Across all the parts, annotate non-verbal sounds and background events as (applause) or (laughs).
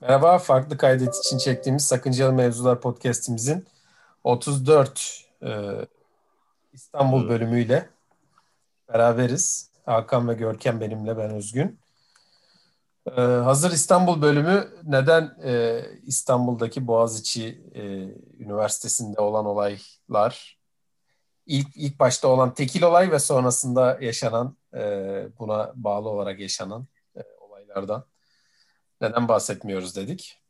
Merhaba, farklı kaydet için çektiğimiz Sakıncalı Mevzular podcast'imizin 34 e, İstanbul bölümüyle beraberiz. Hakan ve Görkem benimle, ben Özgün. E, hazır İstanbul bölümü neden e, İstanbul'daki Boğaziçi e, Üniversitesi'nde olan olaylar, ilk ilk başta olan tekil olay ve sonrasında yaşanan, e, buna bağlı olarak yaşanan e, olaylardan neden bahsetmiyoruz dedik.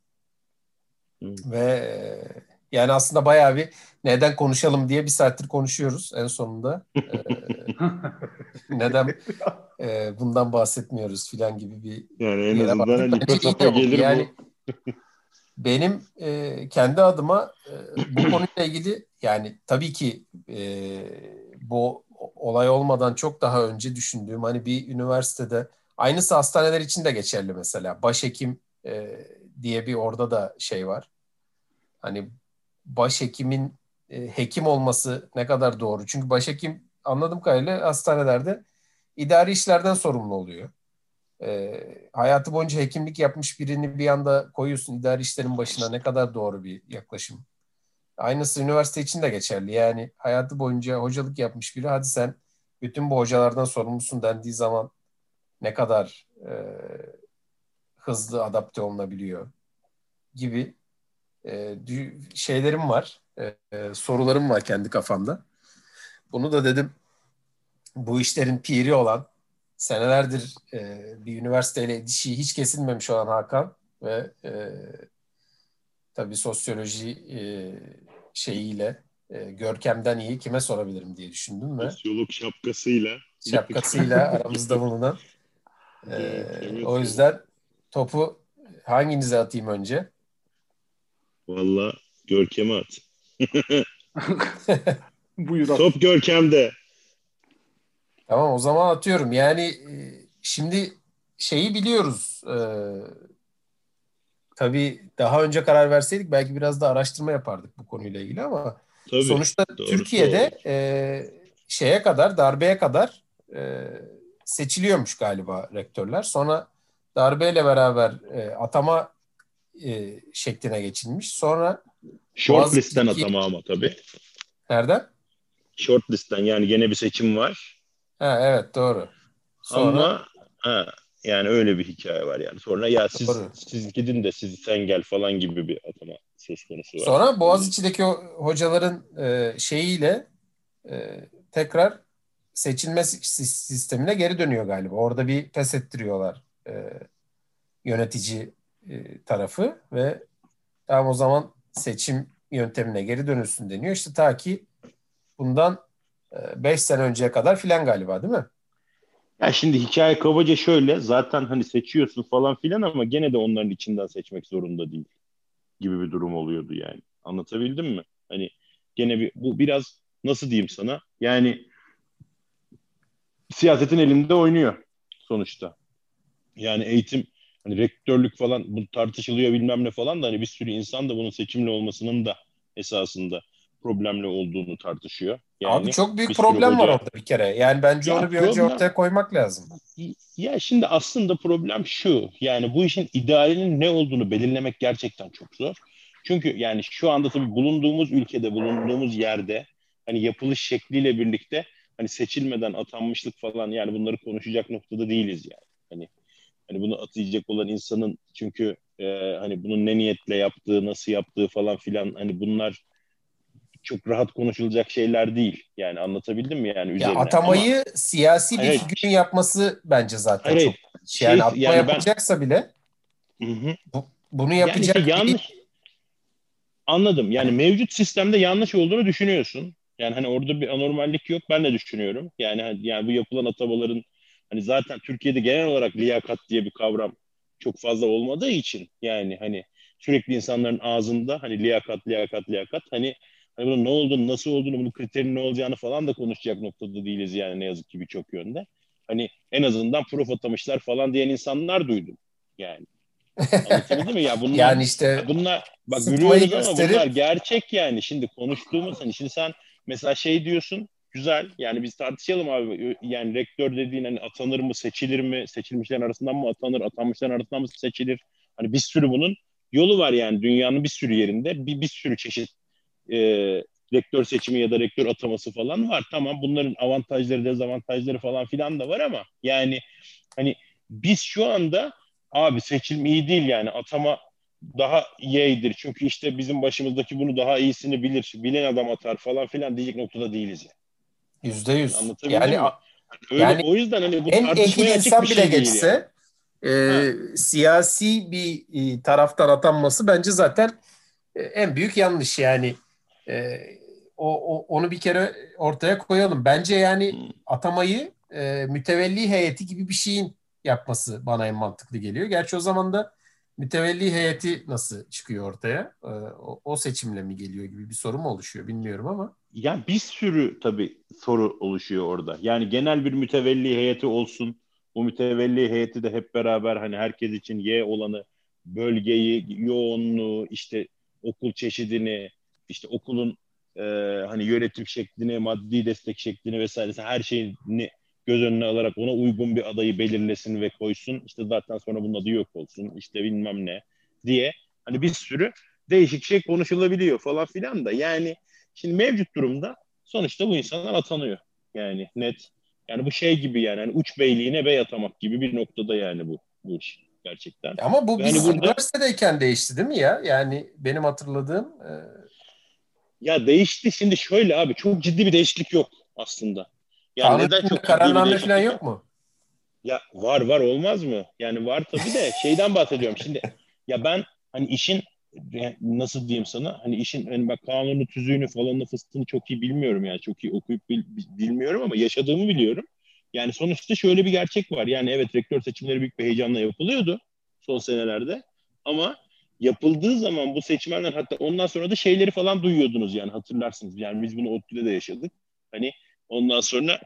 Hı. Ve e, yani aslında bayağı bir neden konuşalım diye bir saattir konuşuyoruz en sonunda. E, (laughs) neden e, bundan bahsetmiyoruz filan gibi bir Yani en azından hani ipe gelir yani, bu. (laughs) benim e, kendi adıma e, bu konuyla ilgili yani tabii ki e, bu olay olmadan çok daha önce düşündüğüm hani bir üniversitede Aynısı hastaneler için de geçerli mesela. Başhekim e, diye bir orada da şey var. Hani başhekimin e, hekim olması ne kadar doğru? Çünkü başhekim anladığım kadarıyla hastanelerde idari işlerden sorumlu oluyor. E, hayatı boyunca hekimlik yapmış birini bir anda koyuyorsun idari işlerin başına ne kadar doğru bir yaklaşım. Aynısı üniversite için de geçerli. Yani hayatı boyunca hocalık yapmış biri hadi sen bütün bu hocalardan sorumlusun dendiği zaman ne kadar e, hızlı adapte olunabiliyor gibi e, şeylerim var, e, e, sorularım var kendi kafamda. Bunu da dedim bu işlerin piri olan, senelerdir e, bir üniversiteyle dişi hiç kesilmemiş olan Hakan ve e, tabii sosyoloji e, şeyiyle e, Görkem'den iyi kime sorabilirim diye düşündüm ve sosyolog şapkasıyla şapkasıyla aramızda bulunan ee, o yüzden topu hanginize atayım önce? Valla Görkem'e at. (laughs) Buyur at. Top Görkem'de. Tamam o zaman atıyorum. Yani e, şimdi şeyi biliyoruz. Ee, tabii daha önce karar verseydik belki biraz da araştırma yapardık bu konuyla ilgili ama tabii, sonuçta doğru, Türkiye'de doğru. E, şeye kadar darbeye kadar e, seçiliyormuş galiba rektörler. Sonra darbeyle beraber e, atama e, şekline geçilmiş. Sonra Short listten atama ama tabii. Nereden? Short listten yani gene bir seçim var. Ha, evet doğru. Sonra... Ama ha, yani öyle bir hikaye var yani. Sonra ya siz doğru. siz gidin de siz sen gel falan gibi bir atama söz konusu var. Sonra Boğaziçi'deki o hocaların e, şeyiyle e, tekrar seçilme sistemine geri dönüyor galiba. Orada bir pes ettiriyorlar e, yönetici e, tarafı ve tamam o zaman seçim yöntemine geri dönülsün deniyor. İşte ta ki bundan 5 e, sene önceye kadar filan galiba değil mi? Ya şimdi hikaye kabaca şöyle zaten hani seçiyorsun falan filan ama gene de onların içinden seçmek zorunda değil gibi bir durum oluyordu yani. Anlatabildim mi? Hani gene bir bu biraz nasıl diyeyim sana? Yani siyasetin elinde oynuyor sonuçta. Yani eğitim hani rektörlük falan bu tartışılıyor bilmem ne falan da hani bir sürü insan da bunun seçimli olmasının da esasında problemli olduğunu tartışıyor. Yani Abi çok büyük problem hoca... var orada bir kere. Yani bence ya onu bir problem... önce ortaya koymak lazım. Ya şimdi aslında problem şu. Yani bu işin idealinin ne olduğunu belirlemek gerçekten çok zor. Çünkü yani şu anda tabii bulunduğumuz ülkede, bulunduğumuz yerde hani yapılış şekliyle birlikte hani seçilmeden atanmışlık falan yani bunları konuşacak noktada değiliz yani. Hani hani bunu atayacak olan insanın çünkü e, hani bunun ne niyetle yaptığı, nasıl yaptığı falan filan hani bunlar çok rahat konuşulacak şeyler değil. Yani anlatabildim mi yani üzerine? Ya atamayı Ama, siyasi bir evet, figürün yapması bence zaten evet, çok şey, yani atma yani yapacaksa ben, bile hı hı. Bu, bunu yapacak yani işte yanlış anladım. Yani mevcut sistemde yanlış olduğunu düşünüyorsun. Yani hani orada bir anormallik yok ben de düşünüyorum. Yani hani, yani bu yapılan atamaların hani zaten Türkiye'de genel olarak liyakat diye bir kavram çok fazla olmadığı için yani hani sürekli insanların ağzında hani liyakat liyakat liyakat hani hani bunun ne olduğunu nasıl olduğunu bunun kriterinin ne olacağını falan da konuşacak noktada değiliz yani ne yazık ki birçok yönde. Hani en azından prof atamışlar falan diyen insanlar duydum yani. Anlatabildim mi? Ya (laughs) bunlar, yani işte bunlar bak gülüyoruz ama bunlar gerçek yani. Şimdi konuştuğumuz hani şimdi sen mesela şey diyorsun güzel. Yani biz tartışalım abi. Yani rektör dediğin hani atanır mı seçilir mi? Seçilmişlerin arasından mı atanır atanmışların arasından mı seçilir? Hani bir sürü bunun yolu var yani. Dünyanın bir sürü yerinde bir, bir sürü çeşit e, rektör seçimi ya da rektör ataması falan var. Tamam bunların avantajları, dezavantajları falan filan da var ama yani hani biz şu anda abi seçim iyi değil yani. Atama daha iyidir. Çünkü işte bizim başımızdaki bunu daha iyisini bilir. Bilen adam atar falan filan diyecek noktada değiliz yani. Yüzde yüz. Yani, Öyle, yani o yüzden hani bu en ehil insan bile şey geçse yani. e, siyasi bir e, taraftan atanması bence zaten e, en büyük yanlış yani. E, o, o onu bir kere ortaya koyalım. Bence yani hmm. atamayı e, mütevelli heyeti gibi bir şeyin yapması bana en mantıklı geliyor. Gerçi o zaman da mütevelli heyeti nasıl çıkıyor ortaya? E, o, o seçimle mi geliyor gibi bir soru mu oluşuyor bilmiyorum ama. Yani bir sürü tabii soru oluşuyor orada. Yani genel bir mütevelli heyeti olsun. Bu mütevelli heyeti de hep beraber hani herkes için Y olanı, bölgeyi, yoğunluğu, işte okul çeşidini, işte okulun e, hani yönetim şeklini, maddi destek şeklini vesaire her şeyini göz önüne alarak ona uygun bir adayı belirlesin ve koysun. İşte zaten sonra bunun adı yok olsun. İşte bilmem ne diye hani bir sürü değişik şey konuşulabiliyor falan filan da yani şimdi mevcut durumda sonuçta bu insanlar atanıyor. Yani net. Yani bu şey gibi yani hani uç beyliğine bey atamak gibi bir noktada yani bu bu iş gerçekten. Ama bu biz burada... üniversitedeyken değişti değil mi ya? Yani benim hatırladığım e... Ya değişti şimdi şöyle abi çok ciddi bir değişiklik yok aslında. Yani Kanun neden çok kararname falan yok mu? Ya var var olmaz mı? Yani var tabii de şeyden bahsediyorum şimdi. Ya ben hani işin nasıl diyeyim sana hani işin hani bak kanunu tüzüğünü falanını fıstığını çok iyi bilmiyorum yani çok iyi okuyup bil, bilmiyorum ama yaşadığımı biliyorum. Yani sonuçta şöyle bir gerçek var. Yani evet rektör seçimleri büyük bir heyecanla yapılıyordu son senelerde. Ama yapıldığı zaman bu seçmenler hatta ondan sonra da şeyleri falan duyuyordunuz yani hatırlarsınız. Yani biz bunu ODTÜ'de de yaşadık. Hani ondan sonra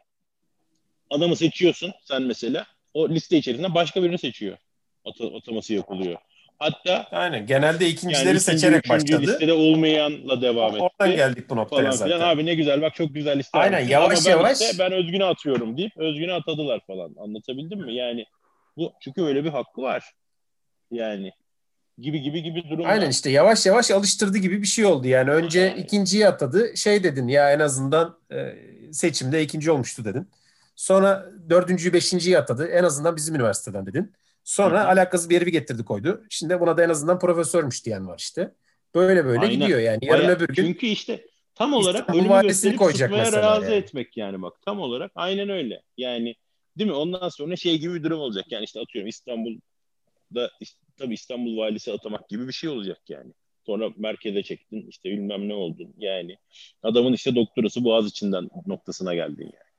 adamı seçiyorsun sen mesela. O liste içerisinde başka birini seçiyor. At ataması yapılıyor. Hatta Aynen. Genelde ikincileri yani seçerek başladı. listede olmayanla devam etti. Oradan geldik bu noktaya falan zaten. Abi ne güzel bak çok güzel liste Aynen yavaş ben yavaş. Işte, ben Özgün'e atıyorum deyip Özgün'e atadılar falan. Anlatabildim mi? Yani bu çünkü öyle bir hakkı var. Yani gibi gibi gibi durumlar. Aynen işte yavaş yavaş alıştırdı gibi bir şey oldu. Yani önce yani. ikinciyi atadı. Şey dedin ya en azından e, seçimde ikinci olmuştu dedin. Sonra dördüncüyü beşinciyi atadı. En azından bizim üniversiteden dedin. Sonra Hı-hı. alakasız bir yeri getirdi koydu. Şimdi buna da en azından profesörmüş diyen var işte. Böyle böyle Aynen. gidiyor yani. Yarın Baya, öbür gün. Çünkü işte tam olarak İstanbul önümü gösterip koyacak sıkmaya razı yani. etmek yani bak. Tam olarak aynen öyle. Yani değil mi? Ondan sonra şey gibi bir durum olacak. Yani işte atıyorum İstanbul'da işte, tabii İstanbul valisi atamak gibi bir şey olacak yani. Sonra merkeze çektin işte bilmem ne oldun yani. Adamın işte doktorası boğaz içinden noktasına geldin yani.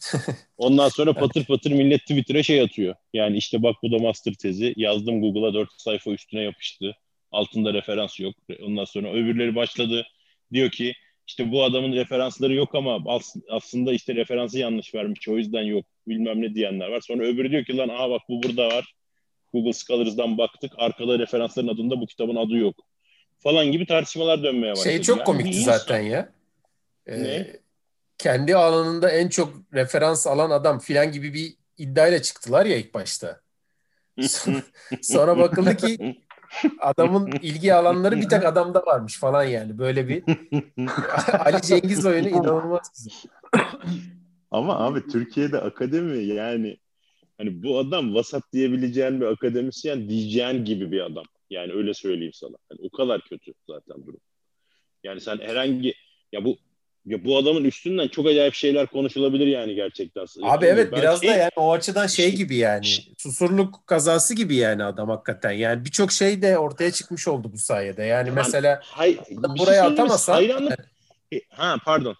(laughs) Ondan sonra patır patır millet Twitter'a şey atıyor. Yani işte bak bu da master tezi. Yazdım Google'a dört sayfa üstüne yapıştı. Altında referans yok. Ondan sonra öbürleri başladı. Diyor ki işte bu adamın referansları yok ama aslında işte referansı yanlış vermiş. O yüzden yok. Bilmem ne diyenler var. Sonra öbürü diyor ki lan aha bak bu burada var. Google Scholars'dan baktık. Arkada referansların adında bu kitabın adı yok. Falan gibi tartışmalar dönmeye başladı. Şey çok yani komikti zaten ya. Ee, ne? kendi alanında en çok referans alan adam filan gibi bir iddiayla çıktılar ya ilk başta. (laughs) Sonra bakıldı ki adamın ilgi alanları bir tek adamda varmış falan yani. Böyle bir (laughs) Ali Cengiz oyunu inanılmaz güzel. Ama abi Türkiye'de akademi yani hani bu adam vasat diyebileceğin bir akademisyen diyeceğin gibi bir adam. Yani öyle söyleyeyim sana. Yani o kadar kötü zaten durum. Yani sen herhangi ya bu ya bu adamın üstünden çok acayip şeyler konuşulabilir yani gerçekten. Abi yani evet biraz şey, da yani o açıdan şey gibi yani susurluk kazası gibi yani adam hakikaten. Yani birçok şey de ortaya çıkmış oldu bu sayede. Yani ben, mesela hay, buraya şey atamasan hayranlık... E, ha pardon.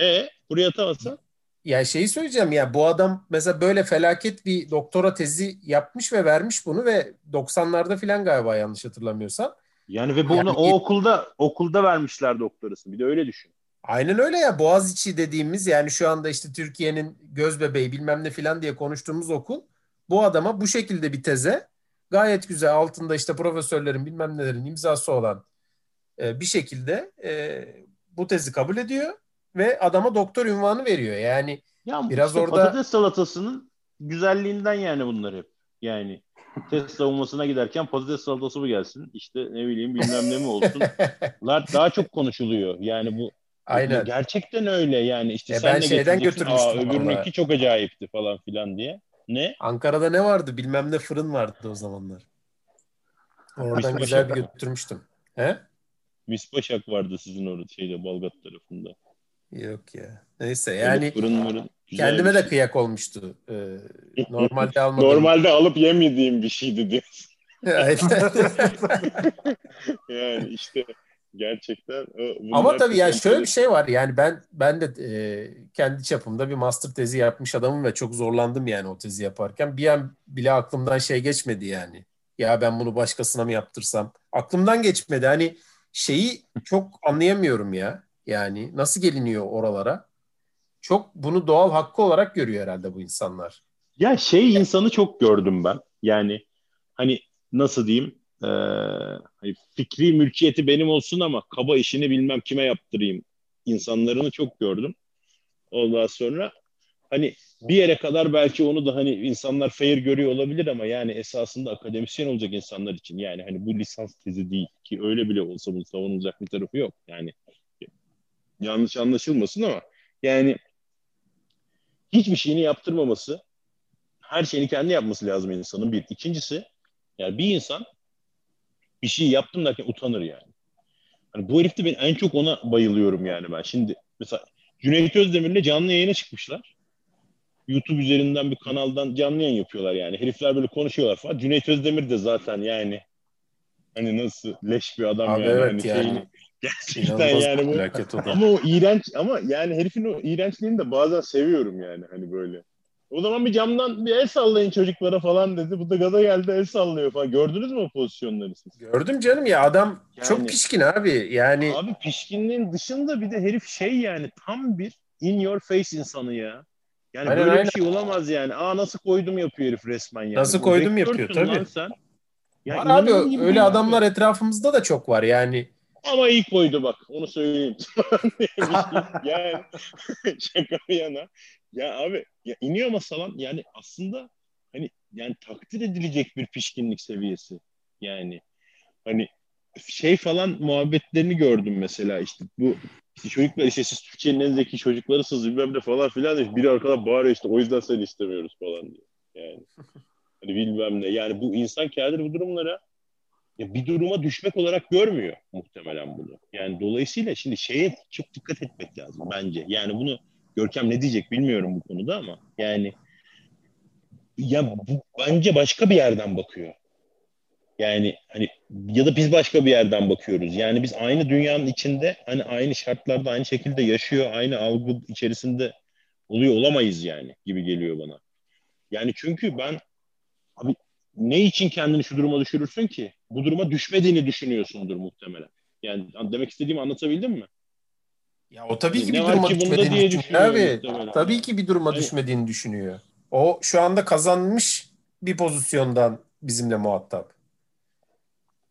E buraya atamasan ya şeyi söyleyeceğim ya bu adam mesela böyle felaket bir doktora tezi yapmış ve vermiş bunu ve 90'larda filan galiba yanlış hatırlamıyorsam. Yani ve bunu yani, o okulda okulda vermişler doktorasını. Bir de öyle düşün. Aynen öyle ya Boğaziçi dediğimiz yani şu anda işte Türkiye'nin göz bebeği bilmem ne filan diye konuştuğumuz okul bu adama bu şekilde bir teze gayet güzel altında işte profesörlerin bilmem nelerin imzası olan e, bir şekilde e, bu tezi kabul ediyor ve adama doktor ünvanı veriyor. Yani ya biraz işte orada patates salatasının güzelliğinden yani bunlar hep. Yani test savunmasına giderken patates salatası mı gelsin? İşte ne bileyim bilmem ne mi olsun? (laughs) daha çok konuşuluyor. Yani bu Aynen. Gerçekten öyle yani işte e sen ben de şeyden götürmüştüm. Aa, öbürününki çok acayipti falan filan diye. Ne? Ankara'da ne vardı? Bilmem ne fırın vardı o zamanlar. Oradan Mis güzel bir götürmüştüm. He? Mispaşak vardı sizin orada şeyde Balgat tarafında. Yok ya. Neyse yani fırın mırın. güzel kendime de kıyak olmuştu. Ee, (laughs) normalde almadım. Normalde alıp yemediğim bir şeydi diyorsun. (laughs) (laughs) Yani işte gerçekten. bunlar Ama tabii ya şöyle bir şey var. Yani ben ben de e, kendi çapımda bir master tezi yapmış adamım ve çok zorlandım yani o tezi yaparken. Bir an bile aklımdan şey geçmedi yani. Ya ben bunu başkasına mı yaptırsam? Aklımdan geçmedi. Hani şeyi çok anlayamıyorum ya. Yani nasıl geliniyor oralara? Çok bunu doğal hakkı olarak görüyor herhalde bu insanlar. Ya şey insanı çok gördüm ben. Yani hani nasıl diyeyim? Ee, hani fikri mülkiyeti benim olsun ama kaba işini bilmem kime yaptırayım insanlarını çok gördüm. Ondan sonra hani bir yere kadar belki onu da hani insanlar fair görüyor olabilir ama yani esasında akademisyen olacak insanlar için yani hani bu lisans tezi değil ki öyle bile olsa bunun savunulacak bir tarafı yok. Yani yanlış anlaşılmasın ama yani hiçbir şeyini yaptırmaması her şeyini kendi yapması lazım insanın bir. İkincisi yani bir insan bir şey yaptım derken utanır yani. Hani bu herifte ben en çok ona bayılıyorum yani ben. Şimdi mesela Cüneyt Özdemir'le canlı yayına çıkmışlar. YouTube üzerinden bir kanaldan canlı yayın yapıyorlar yani. Herifler böyle konuşuyorlar falan. Cüneyt Özdemir de zaten yani hani nasıl leş bir adam Abi yani. evet hani yani. şeyini- gerçekten yani bu ama o iğrenç ama yani herifin o iğrençliğini de bazen seviyorum yani hani böyle. O zaman bir camdan bir el sallayın çocuklara falan dedi. Bu da gaza geldi el sallıyor falan. Gördünüz mü o pozisyonları siz? Gördüm canım ya adam Yani- çok pişkin abi. Yani Abi pişkinliğin dışında bir de herif şey yani tam bir in your face insanı ya. Yani Aynen, böyle aynen. bir şey olamaz yani. Aa nasıl koydum yapıyor herif resmen yani. Nasıl Bu koydum yapıyor, tabii. Lan sen. Ya var abi öyle adamlar etrafımızda da çok var yani. Ama iyi koydu bak onu söyleyeyim. (laughs) yani şaka bir yana. Ya abi ya iniyor masalan yani aslında hani yani takdir edilecek bir pişkinlik seviyesi. Yani hani şey falan muhabbetlerini gördüm mesela işte bu işte çocuklar işte siz Türkiye'nin en zeki çocuklarısınız bilmem ne falan filan diye biri arkadan bağırıyor işte o yüzden seni istemiyoruz falan diye. Yani (laughs) hani bilmem ne. Yani bu insan kendini bu durumlara bir duruma düşmek olarak görmüyor muhtemelen bunu. Yani dolayısıyla şimdi şeye çok dikkat etmek lazım bence. Yani bunu Görkem ne diyecek bilmiyorum bu konuda ama yani ya bu bence başka bir yerden bakıyor. Yani hani ya da biz başka bir yerden bakıyoruz. Yani biz aynı dünyanın içinde hani aynı şartlarda aynı şekilde yaşıyor, aynı algı içerisinde oluyor olamayız yani gibi geliyor bana. Yani çünkü ben abi ne için kendini şu duruma düşürürsün ki? Bu duruma düşmediğini düşünüyorsundur muhtemelen. Yani demek istediğimi anlatabildim mi? Ya o tabii ki Ne bir duruma ki düşmediğini diye düşünüyor abi. muhtemelen. Tabii ki bir duruma Hani- düşmediğini düşünüyor. O şu anda kazanmış bir pozisyondan bizimle muhatap.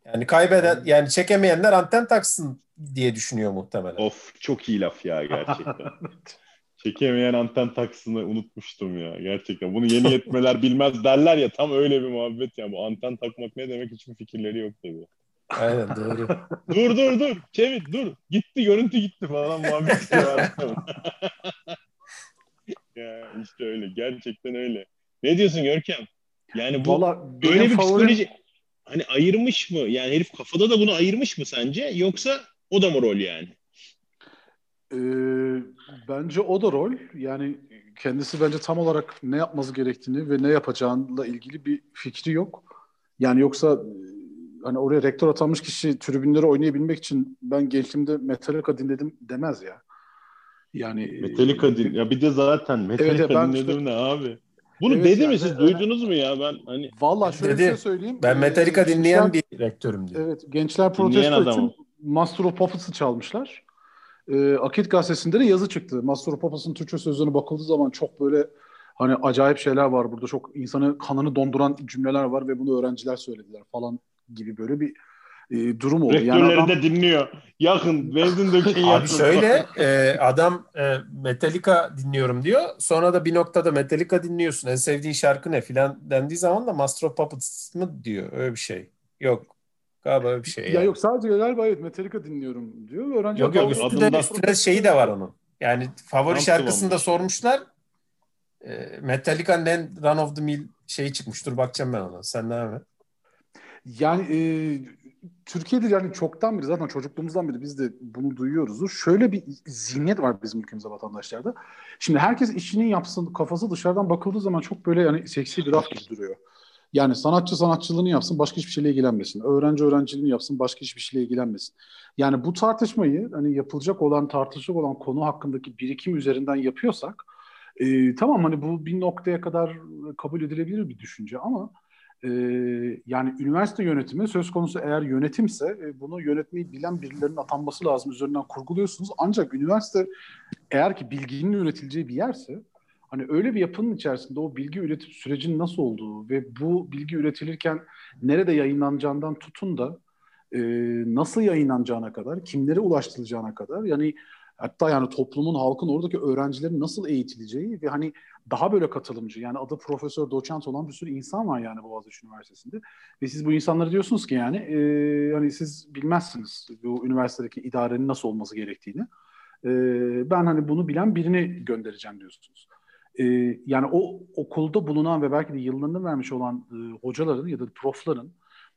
Yani kaybeden yani çekemeyenler anten taksın diye düşünüyor muhtemelen. Of çok iyi laf ya gerçekten. (laughs) Çekemeyen anten taksını unutmuştum ya gerçekten. Bunu yeni yetmeler bilmez derler ya tam öyle bir muhabbet ya. Bu anten takmak ne demek hiçbir fikirleri yok tabii. Aynen doğru. (laughs) dur dur dur Çevik dur gitti görüntü gitti falan muhabbet (laughs) (laughs) ya işte öyle gerçekten öyle. Ne diyorsun Görkem? Yani bu Valla benim öyle bir favorim psikoloji hani ayırmış mı? Yani herif kafada da bunu ayırmış mı sence? Yoksa o da mı rol yani? E, bence o da rol. Yani kendisi bence tam olarak ne yapması gerektiğini ve ne yapacağıyla ilgili bir fikri yok. Yani yoksa e, hani oraya rektör atanmış kişi tribünlere oynayabilmek için ben gençliğimde Metallica dinledim demez ya. Yani e, Metallica din ya bir de zaten Metallica Evet, ben dinledim işte- ne abi? Bunu Evet, dedi yani mi siz duydunuz mu ya ben hani Valla şöyle Dedi. şey söyleyeyim. Ben Ee, Metallica gençler- dinleyen bir rektörüm diyor. Evet, gençler protesto için Master of Puppets'ı çalmışlar. Ee, Akit gazetesinde de yazı çıktı. Master Puppets'ın Türkçe sözlerine bakıldığı zaman çok böyle hani acayip şeyler var burada. Çok insanı kanını donduran cümleler var ve bunu öğrenciler söylediler falan gibi böyle bir e, durum oldu. Rektörleri yani adam... de dinliyor. Yakın benzin döken Abi şöyle e, adam e, Metallica dinliyorum diyor. Sonra da bir noktada Metallica dinliyorsun. En sevdiğin şarkı ne filan dendiği zaman da Master of Puppets mı diyor. Öyle bir şey. Yok. Galiba bir şey. Ya yani. yok sadece galiba evet Metallica dinliyorum diyor. Öğrenci yok yok üstüne, adından... üstüne şeyi de var onun. Yani favori şarkısını da sormuşlar. E, Metallica'nın en Run of the Mill şeyi çıkmış. Dur bakacağım ben ona. Sen devam et. Yani e, Türkiye'de yani çoktan beri zaten çocukluğumuzdan beri biz de bunu duyuyoruz. Şöyle bir zihniyet var bizim ülkemizde vatandaşlarda. Şimdi herkes işini yapsın, kafası dışarıdan bakıldığı zaman çok böyle yani seksi bir raf gibi duruyor. Yani sanatçı sanatçılığını yapsın, başka hiçbir şeyle ilgilenmesin. Öğrenci öğrenciliğini yapsın, başka hiçbir şeyle ilgilenmesin. Yani bu tartışmayı hani yapılacak olan, tartışacak olan konu hakkındaki birikim üzerinden yapıyorsak e, tamam hani bu bir noktaya kadar kabul edilebilir bir düşünce ama e, yani üniversite yönetimi söz konusu eğer yönetimse e, bunu yönetmeyi bilen birilerinin atanması lazım üzerinden kurguluyorsunuz. Ancak üniversite eğer ki bilginin üretileceği bir yerse hani öyle bir yapının içerisinde o bilgi üretim sürecinin nasıl olduğu ve bu bilgi üretilirken nerede yayınlanacağından tutun da e, nasıl yayınlanacağına kadar, kimlere ulaştırılacağına kadar yani Hatta yani toplumun, halkın oradaki öğrencilerin nasıl eğitileceği ve hani daha böyle katılımcı yani adı profesör, doçent olan bir sürü insan var yani Boğaziçi Üniversitesi'nde. Ve siz bu insanlara diyorsunuz ki yani e, hani siz bilmezsiniz bu üniversitedeki idarenin nasıl olması gerektiğini. E, ben hani bunu bilen birini göndereceğim diyorsunuz. E, yani o okulda bulunan ve belki de yıllarını vermiş olan e, hocaların ya da profların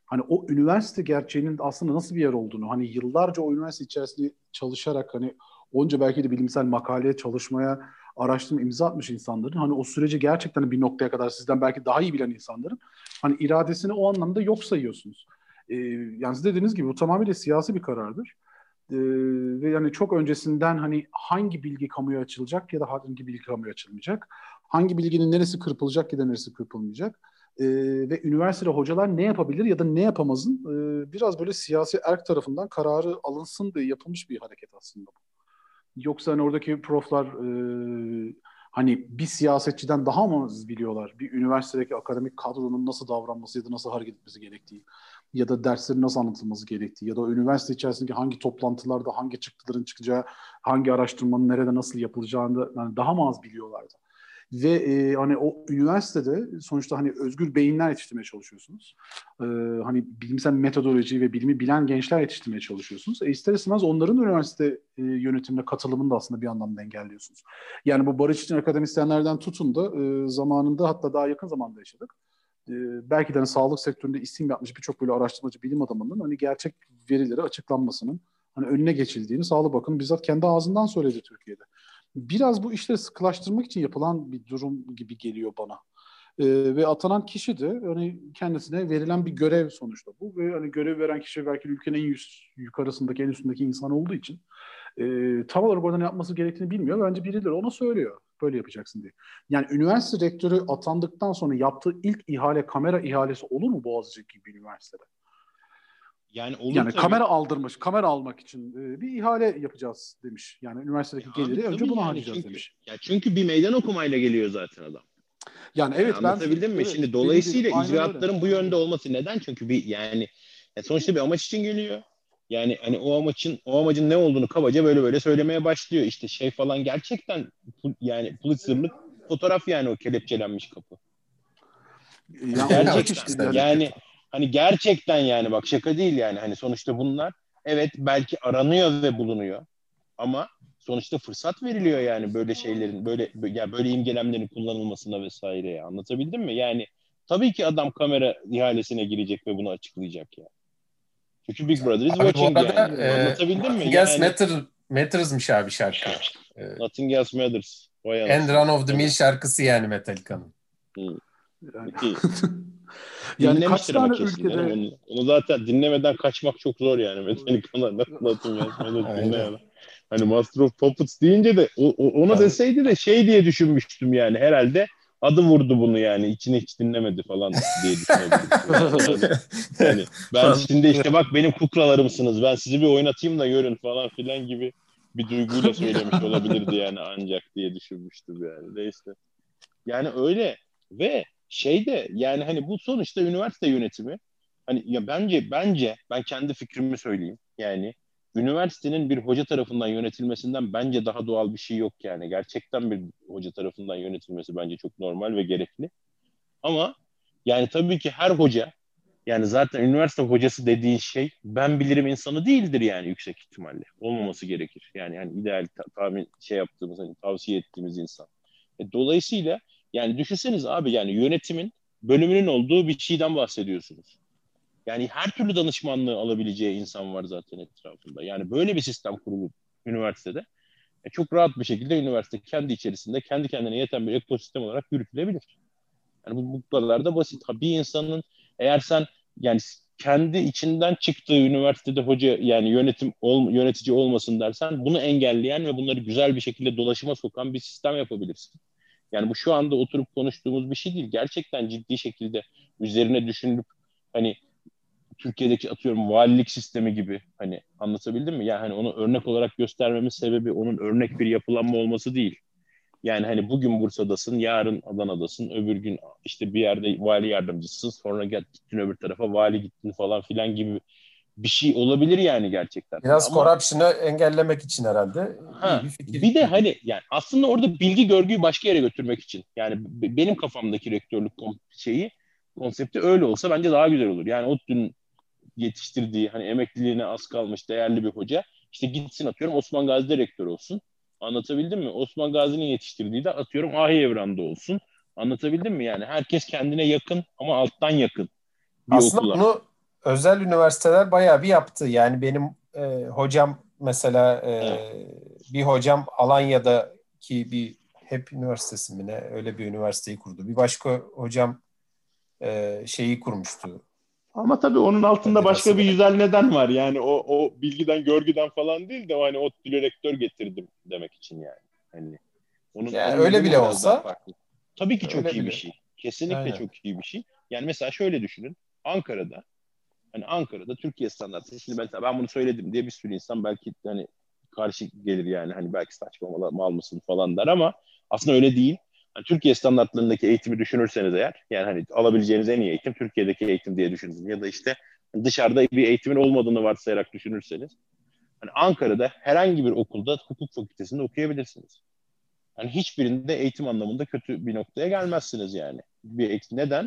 hani o üniversite gerçeğinin aslında nasıl bir yer olduğunu hani yıllarca o üniversite içerisinde çalışarak hani onca belki de bilimsel makaleye çalışmaya araştırma imza atmış insanların hani o süreci gerçekten bir noktaya kadar sizden belki daha iyi bilen insanların hani iradesini o anlamda yok sayıyorsunuz. Ee, yani siz dediğiniz gibi bu tamamıyla siyasi bir karardır. Ee, ve yani çok öncesinden hani hangi bilgi kamuya açılacak ya da hangi bilgi kamuya açılmayacak, hangi bilginin neresi kırpılacak ya da neresi kırpılmayacak e, ve üniversitede hocalar ne yapabilir ya da ne yapamazın e, biraz böyle siyasi erk tarafından kararı alınsın diye yapılmış bir hareket aslında bu. Yoksa hani oradaki proflar e, hani bir siyasetçiden daha mı biliyorlar? Bir üniversitedeki akademik kadronun nasıl davranması ya da nasıl hareket etmesi gerektiği ya da derslerin nasıl anlatılması gerektiği ya da üniversite içerisindeki hangi toplantılarda hangi çıktıların çıkacağı, hangi araştırmanın nerede nasıl yapılacağını yani daha mı az biliyorlardı. Ve e, hani o üniversitede sonuçta hani özgür beyinler yetiştirmeye çalışıyorsunuz. E, hani bilimsel metodoloji ve bilimi bilen gençler yetiştirmeye çalışıyorsunuz. E, ister istemez onların üniversite e, yönetimine katılımını da aslında bir anlamda engelliyorsunuz. Yani bu barış için akademisyenlerden tutun da e, zamanında hatta daha yakın zamanda yaşadık. E, belki de hani sağlık sektöründe isim yapmış birçok böyle araştırmacı bilim adamının hani gerçek verileri açıklanmasının hani önüne geçildiğini Sağlık Bakanı bizzat kendi ağzından söyledi Türkiye'de biraz bu işleri sıkılaştırmak için yapılan bir durum gibi geliyor bana. Ee, ve atanan kişi de hani kendisine verilen bir görev sonuçta bu ve hani görev veren kişi belki ülkenin en üst, yukarısındaki en üstündeki insan olduğu için e, tam olarak orada ne yapması gerektiğini bilmiyor. Bence birileri ona söylüyor. Böyle yapacaksın diye. Yani üniversite rektörü atandıktan sonra yaptığı ilk ihale kamera ihalesi olur mu Boğaziçi gibi bir üniversitede? Yani olur Yani tabii. kamera aldırmış, kamera almak için e, bir ihale yapacağız demiş. Yani üniversitedeki ya geliri önce bunu yani harcayacağız çünkü, demiş. Ya çünkü bir meydan okumayla geliyor zaten adam. Yani evet yani anlatabildim ben mi? Evet, Şimdi dolayısıyla icraatların bu yönde olması neden? Çünkü bir yani, yani sonuçta bir amaç için geliyor. Yani hani o amacın o amacın ne olduğunu kabaca böyle böyle söylemeye başlıyor. İşte şey falan gerçekten yani Pulitzer'lık fotoğraf yani o kelepçelenmiş kapı. Yani gerçekten yani, yani Hani gerçekten yani bak şaka değil yani hani sonuçta bunlar evet belki aranıyor ve bulunuyor ama sonuçta fırsat veriliyor yani böyle şeylerin böyle ya böyle imgelemlerin kullanılmasına vesaire ya anlatabildim mi? Yani tabii ki adam kamera ihalesine girecek ve bunu açıklayacak ya. Çünkü Big Brother is abi watching arada, yani. E, Anlatabildim mi? Yani, Matter, Matters'mış abi şarkı. Nothing Else Matters. And Run of the Mill şarkısı yani Metallica'nın. Yani. (laughs) yani Dinlemiştir kaç tane ülkede... Onu, onu zaten dinlemeden kaçmak çok zor yani. Metallica'dan (laughs) nasıl dinleyen. Hani Master of Puppets deyince de o, o, onu evet. deseydi de şey diye düşünmüştüm yani herhalde adı vurdu bunu yani içine hiç dinlemedi falan diye yani, yani ben şimdi işte bak benim kuklalarımsınız ben sizi bir oynatayım da görün falan filan gibi bir duyguyla söylemiş (laughs) olabilirdi yani ancak diye düşünmüştüm yani neyse. Yani öyle ve şey de yani hani bu sonuçta üniversite yönetimi hani ya bence bence ben kendi fikrimi söyleyeyim. Yani üniversitenin bir hoca tarafından yönetilmesinden bence daha doğal bir şey yok yani. Gerçekten bir hoca tarafından yönetilmesi bence çok normal ve gerekli. Ama yani tabii ki her hoca yani zaten üniversite hocası dediğin şey ben bilirim insanı değildir yani yüksek ihtimalle. Olmaması gerekir. Yani yani ideal ta- tahmin şey yaptığımız hani tavsiye ettiğimiz insan. E, dolayısıyla yani düşünseniz abi yani yönetimin bölümünün olduğu bir şeyden bahsediyorsunuz. Yani her türlü danışmanlığı alabileceği insan var zaten etrafında. Yani böyle bir sistem kurulup üniversitede e, çok rahat bir şekilde üniversite kendi içerisinde kendi kendine yeten bir ekosistem olarak yürütülebilir. Yani bu, bu kadar da basit. Ha, bir insanın eğer sen yani kendi içinden çıktığı üniversitede hoca yani yönetim ol, yönetici olmasın dersen bunu engelleyen ve bunları güzel bir şekilde dolaşıma sokan bir sistem yapabilirsin. Yani bu şu anda oturup konuştuğumuz bir şey değil. Gerçekten ciddi şekilde üzerine düşünülüp hani Türkiye'deki atıyorum valilik sistemi gibi hani anlatabildim mi? Yani hani onu örnek olarak göstermemin sebebi onun örnek bir yapılanma olması değil. Yani hani bugün Bursa'dasın, yarın Adana'dasın, öbür gün işte bir yerde vali yardımcısın, sonra gittin öbür tarafa vali gittin falan filan gibi bir şey olabilir yani gerçekten. Biraz Ama, corruption'ı engellemek için herhalde. Ha, bir, fikir. bir de hani yani aslında orada bilgi görgüyü başka yere götürmek için. Yani benim kafamdaki rektörlük şeyi konsepti öyle olsa bence daha güzel olur. Yani o dün yetiştirdiği hani emekliliğine az kalmış değerli bir hoca işte gitsin atıyorum Osman Gazi'de rektör olsun. Anlatabildim mi? Osman Gazi'nin yetiştirdiği de atıyorum Ahi Evran'da olsun. Anlatabildim mi? Yani herkes kendine yakın ama alttan yakın. Bir Aslında okula. bunu özel üniversiteler bayağı bir yaptı. Yani benim e, hocam mesela e, evet. bir hocam Alanya'daki bir hep üniversitesi mi ne öyle bir üniversiteyi kurdu. Bir başka hocam e, şeyi kurmuştu. Ama tabii onun altında başka bir güzel neden var. Yani o, o bilgiden, görgüden falan değil de o hani o direktör getirdim demek için yani. Hani onun yani öyle bile olsa tabii ki çok iyi bile. bir şey. Kesinlikle Aynen. çok iyi bir şey. Yani mesela şöyle düşünün. Ankara'da hani Ankara'da Türkiye standartı. Şimdi mesela ben bunu söyledim diye bir sürü insan belki hani karşı gelir yani hani belki saçma mal mısın falan der ama aslında öyle değil. Hani Türkiye standartlarındaki eğitimi düşünürseniz eğer yani hani alabileceğiniz en iyi eğitim Türkiye'deki eğitim diye düşünürsünüz. Ya da işte dışarıda bir eğitimin olmadığını varsayarak düşünürseniz hani Ankara'da herhangi bir okulda hukuk fakültesinde okuyabilirsiniz. Hani hiçbirinde eğitim anlamında kötü bir noktaya gelmezsiniz yani. Bir eğitim. Neden?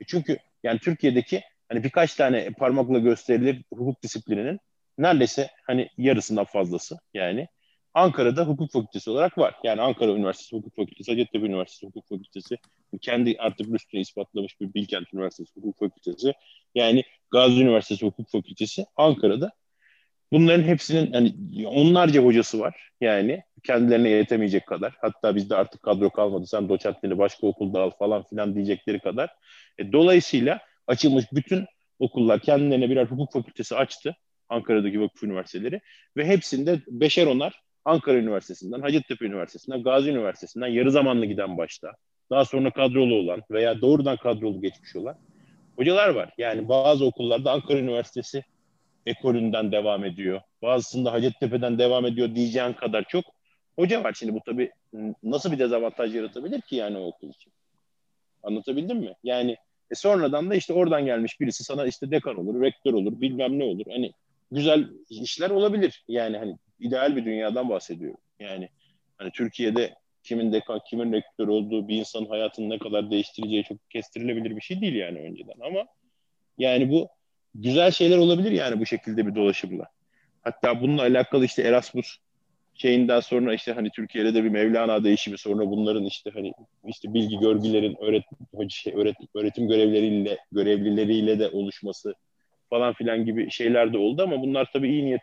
E çünkü yani Türkiye'deki hani birkaç tane parmakla gösterilir hukuk disiplininin neredeyse hani yarısından fazlası yani Ankara'da hukuk fakültesi olarak var. Yani Ankara Üniversitesi Hukuk Fakültesi, Hacettepe Üniversitesi Hukuk Fakültesi, kendi artık üstüne ispatlamış bir Bilkent Üniversitesi Hukuk Fakültesi, yani Gazi Üniversitesi Hukuk Fakültesi Ankara'da. Bunların hepsinin yani onlarca hocası var. Yani kendilerine yetemeyecek kadar. Hatta bizde artık kadro kalmadı. Sen doçentliğini başka okulda al falan filan diyecekleri kadar. E, dolayısıyla açılmış bütün okullar kendilerine birer hukuk fakültesi açtı. Ankara'daki vakıf üniversiteleri ve hepsinde beşer onar Ankara Üniversitesi'nden, Hacettepe Üniversitesi'nden, Gazi Üniversitesi'nden yarı zamanlı giden başta, daha sonra kadrolu olan veya doğrudan kadrolu geçmiş olan hocalar var. Yani bazı okullarda Ankara Üniversitesi ekolünden devam ediyor. Bazısında Hacettepe'den devam ediyor diyeceğin kadar çok hoca var. Şimdi bu tabii nasıl bir dezavantaj yaratabilir ki yani o okul için? Anlatabildim mi? Yani e sonradan da işte oradan gelmiş birisi sana işte dekan olur, rektör olur, bilmem ne olur. Hani güzel işler olabilir. Yani hani ideal bir dünyadan bahsediyorum. Yani hani Türkiye'de kimin dekan, kimin rektör olduğu bir insanın hayatını ne kadar değiştireceği çok kestirilebilir bir şey değil yani önceden. Ama yani bu güzel şeyler olabilir yani bu şekilde bir dolaşımla. Hatta bununla alakalı işte Erasmus şeyinden sonra işte hani Türkiye'de de bir Mevlana değişimi sonra bunların işte hani işte bilgi görgülerin öğretim şey, öğretim, öğretim görevleriyle görevlileriyle de oluşması falan filan gibi şeyler de oldu ama bunlar tabii iyi niyet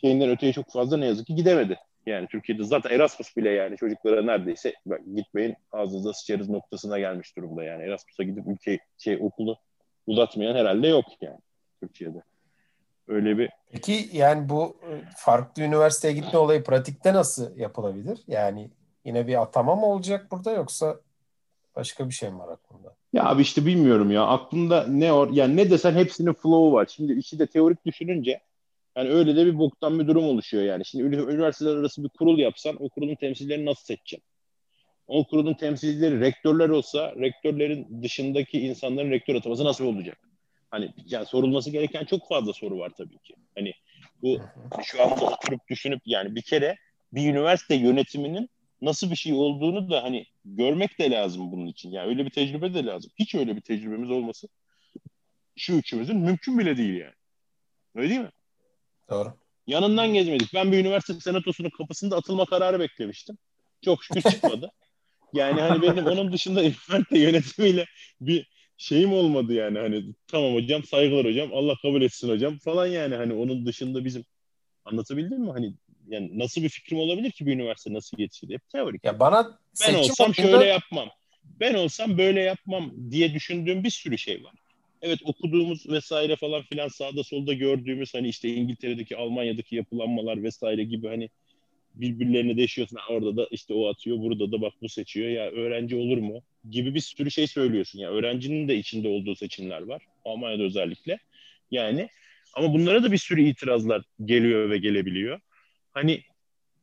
şeyinden öteye çok fazla ne yazık ki gidemedi. Yani Türkiye'de zaten Erasmus bile yani çocuklara neredeyse gitmeyin ağzınıza sıçarız noktasına gelmiş durumda yani. Erasmus'a gidip ülke şey okulu uzatmayan herhalde yok yani Türkiye'de. Öyle bir Peki yani bu e, farklı üniversiteye gitme olayı pratikte nasıl yapılabilir? Yani yine bir atama mı olacak burada yoksa başka bir şey mi var aklında? Ya abi işte bilmiyorum ya. Aklımda ne or yani ne desen hepsinin flow'u var. Şimdi işi de teorik düşününce yani öyle de bir boktan bir durum oluşuyor yani. Şimdi üniversiteler arası bir kurul yapsan o kurulun temsilcilerini nasıl seçeceksin? O kurulun temsilcileri rektörler olsa rektörlerin dışındaki insanların rektör ataması nasıl olacak? Hani yani sorulması gereken çok fazla soru var tabii ki. Hani bu şu anda oturup düşünüp yani bir kere bir üniversite yönetiminin nasıl bir şey olduğunu da hani görmek de lazım bunun için. Yani öyle bir tecrübe de lazım. Hiç öyle bir tecrübemiz olması şu üçümüzün mümkün bile değil yani. Öyle değil mi? Doğru. Yanından gezmedik. Ben bir üniversite senatosunun kapısında atılma kararı beklemiştim. Çok şükür çıkmadı. yani hani benim onun dışında (laughs) üniversite yönetimiyle bir şeyim olmadı yani hani tamam hocam saygılar hocam Allah kabul etsin hocam falan yani hani onun dışında bizim anlatabildim mi hani yani nasıl bir fikrim olabilir ki bir üniversite nasıl yetişir? Hep teorik. Ya bana ben olsam olduğunda... şöyle yapmam. Ben olsam böyle yapmam diye düşündüğüm bir sürü şey var. Evet okuduğumuz vesaire falan filan sağda solda gördüğümüz hani işte İngiltere'deki Almanya'daki yapılanmalar vesaire gibi hani birbirlerine değişiyorsun. Orada da işte o atıyor, burada da bak bu seçiyor. Ya öğrenci olur mu? Gibi bir sürü şey söylüyorsun. Ya öğrencinin de içinde olduğu seçimler var. Almanya'da özellikle. Yani ama bunlara da bir sürü itirazlar geliyor ve gelebiliyor. Hani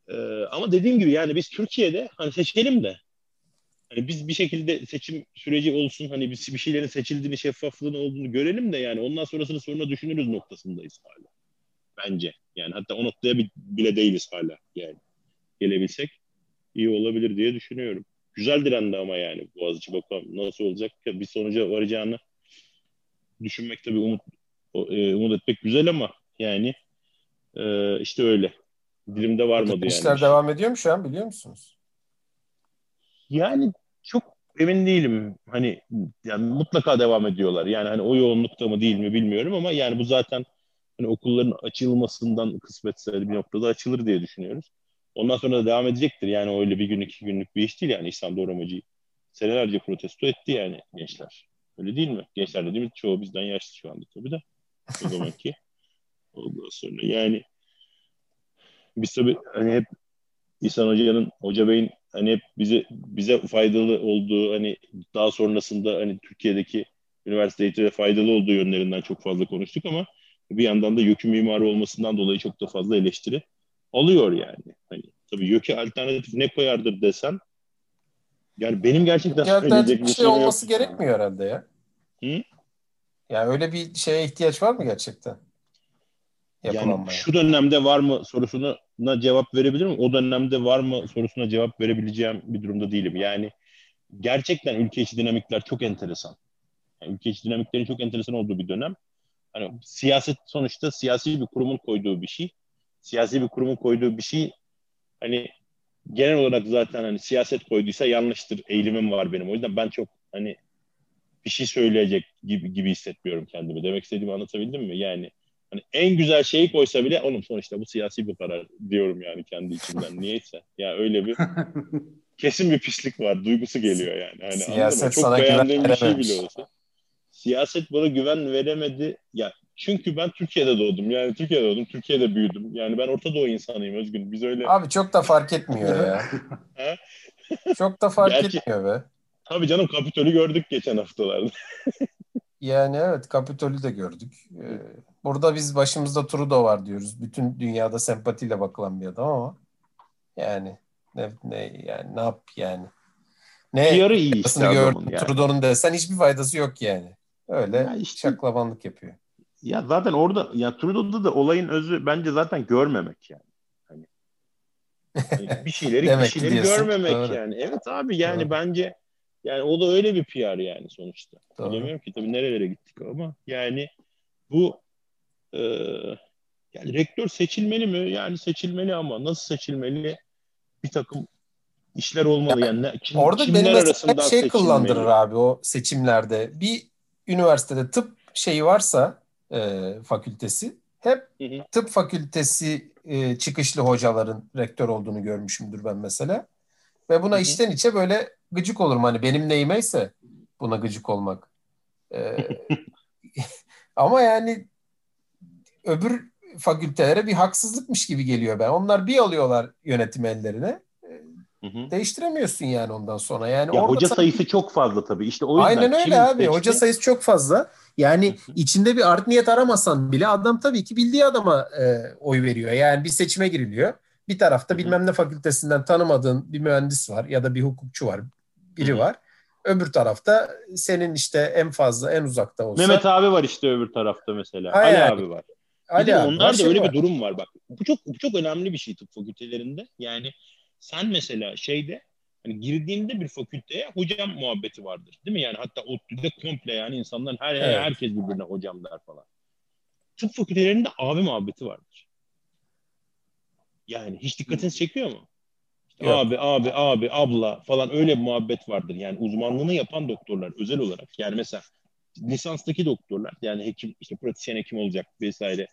e, ama dediğim gibi yani biz Türkiye'de hani seçelim de hani biz bir şekilde seçim süreci olsun hani biz bir şeylerin seçildiğini şeffaflığını olduğunu görelim de yani ondan sonrasını sonra düşünürüz noktasındayız hala. Bence. Yani hatta o noktaya bile değiliz hala yani. Gelebilsek iyi olabilir diye düşünüyorum. Güzel direndi ama yani Boğaziçi bakalım nasıl olacak bir sonuca varacağını düşünmek tabii umut e, umut etmek güzel ama yani e, işte öyle. Dilimde varmadı yani. İşler devam ediyor mu şu an biliyor musunuz? Yani çok emin değilim. Hani yani mutlaka devam ediyorlar. Yani hani o yoğunlukta mı değil mi bilmiyorum ama yani bu zaten hani okulların açılmasından kısmetse bir noktada açılır diye düşünüyoruz. Ondan sonra da devam edecektir. Yani öyle bir gün iki günlük bir iş değil yani İhsan Doğramacı'yı senelerce protesto etti yani gençler. Öyle değil mi? Gençler dediğimiz çoğu bizden yaşlı şu anda tabii de. O zamanki. (laughs) Ondan sonra yani biz tabii hani hep İhsan Hoca'nın, Hoca Bey'in hani hep bize bize faydalı olduğu hani daha sonrasında hani Türkiye'deki üniversite eğitimde faydalı olduğu yönlerinden çok fazla konuştuk ama bir yandan da YÖK'ün mimarı olmasından dolayı çok da fazla eleştiri alıyor yani. Hani tabii YÖK'e alternatif ne koyardır desem yani benim gerçekten söyleyecek bir şey, olması yok. gerekmiyor herhalde ya. Hı? Yani öyle bir şeye ihtiyaç var mı gerçekten? Yani şu dönemde var mı sorusuna cevap verebilirim. O dönemde var mı sorusuna cevap verebileceğim bir durumda değilim. Yani gerçekten ülke içi dinamikler çok enteresan. Yani ülke içi dinamiklerin çok enteresan olduğu bir dönem. Hani siyaset sonuçta siyasi bir kurumun koyduğu bir şey. Siyasi bir kurumun koyduğu bir şey hani genel olarak zaten hani siyaset koyduysa yanlıştır eğilimim var benim. O yüzden ben çok hani bir şey söyleyecek gibi gibi hissetmiyorum kendimi. Demek istediğimi anlatabildim mi? Yani hani en güzel şeyi koysa bile oğlum sonuçta bu siyasi bir karar diyorum yani kendi içimden (laughs) niyeyse. Ya öyle bir kesin bir pislik var. Duygusu geliyor yani. Hani siyaset Çok sana beğendiğim bir şey bile olsa. Siyaset bana güven veremedi. Ya çünkü ben Türkiye'de doğdum. Yani Türkiye'de doğdum, Türkiye'de büyüdüm. Yani ben Orta Doğu insanıyım Özgün. Biz öyle... Abi çok da fark etmiyor ya. (laughs) çok da fark Gerçi... etmiyor be. Tabii canım Kapitol'ü gördük geçen haftalarda. yani evet Kapitol'ü de gördük. Ee, burada biz başımızda Trudeau var diyoruz. Bütün dünyada sempatiyle bakılan bir adam ama yani ne, ne yani ne yap yani. Ne Yarı iyi işte gördüm yani. Trudeau'nun desen hiçbir faydası yok yani. Öyle ya işte, şaklabanlık yapıyor. Ya zaten orada ya Trudeau'da da olayın özü bence zaten görmemek yani. Hani, hani (laughs) bir şeyleri bir şeyleri görmemek Doğru. yani. Evet abi yani Doğru. bence yani o da öyle bir PR yani sonuçta. Doğru. Bilemiyorum ki tabii nerelere gittik ama yani bu e, yani rektör seçilmeli mi? Yani seçilmeli ama nasıl seçilmeli? Bir takım işler olmalı yani. yani kim, orada kimler benim arasında şey seçilmeli? kullandırır abi o seçimlerde. Bir üniversitede tıp şeyi varsa e, fakültesi hep hı hı. tıp fakültesi e, çıkışlı hocaların rektör olduğunu görmüşümdür ben mesela. Ve buna hı hı. içten içe böyle gıcık olurum. Hani benim neyimeyse buna gıcık olmak. E, (laughs) ama yani öbür fakültelere bir haksızlıkmış gibi geliyor ben. Onlar bir alıyorlar yönetim ellerine. Hı hı. Değiştiremiyorsun yani ondan sonra. Yani ya hoca sayısı sanki... çok fazla tabii. İşte o yüzden Aynen öyle abi. Seçti? Hoca sayısı çok fazla. Yani hı hı. içinde bir art niyet aramasan bile adam tabii ki bildiği adama e, oy veriyor. Yani bir seçime giriliyor. Bir tarafta hı hı. bilmem ne fakültesinden tanımadığın bir mühendis var ya da bir hukukçu var. Biri hı hı. var. Öbür tarafta senin işte en fazla en uzakta olsa. Mehmet abi var işte öbür tarafta mesela. Ha, Ali abi var. Ali abi var, onlarda şey öyle var. bir durum var bak. Bu çok bu çok önemli bir şey tıp fakültelerinde. Yani sen mesela şeyde hani girdiğinde bir fakülteye hocam muhabbeti vardır. Değil mi? Yani hatta ODTÜ'de komple yani insanların her Evet. herkes birbirine hocam der falan. Tıp fakültelerinde abi muhabbeti vardır. Yani hiç dikkatinizi çekiyor mu? İşte Yok. abi, abi, abi, abla falan öyle bir muhabbet vardır. Yani uzmanlığını yapan doktorlar özel olarak. Yani mesela lisanstaki doktorlar yani hekim işte pratisyen hekim olacak vesaire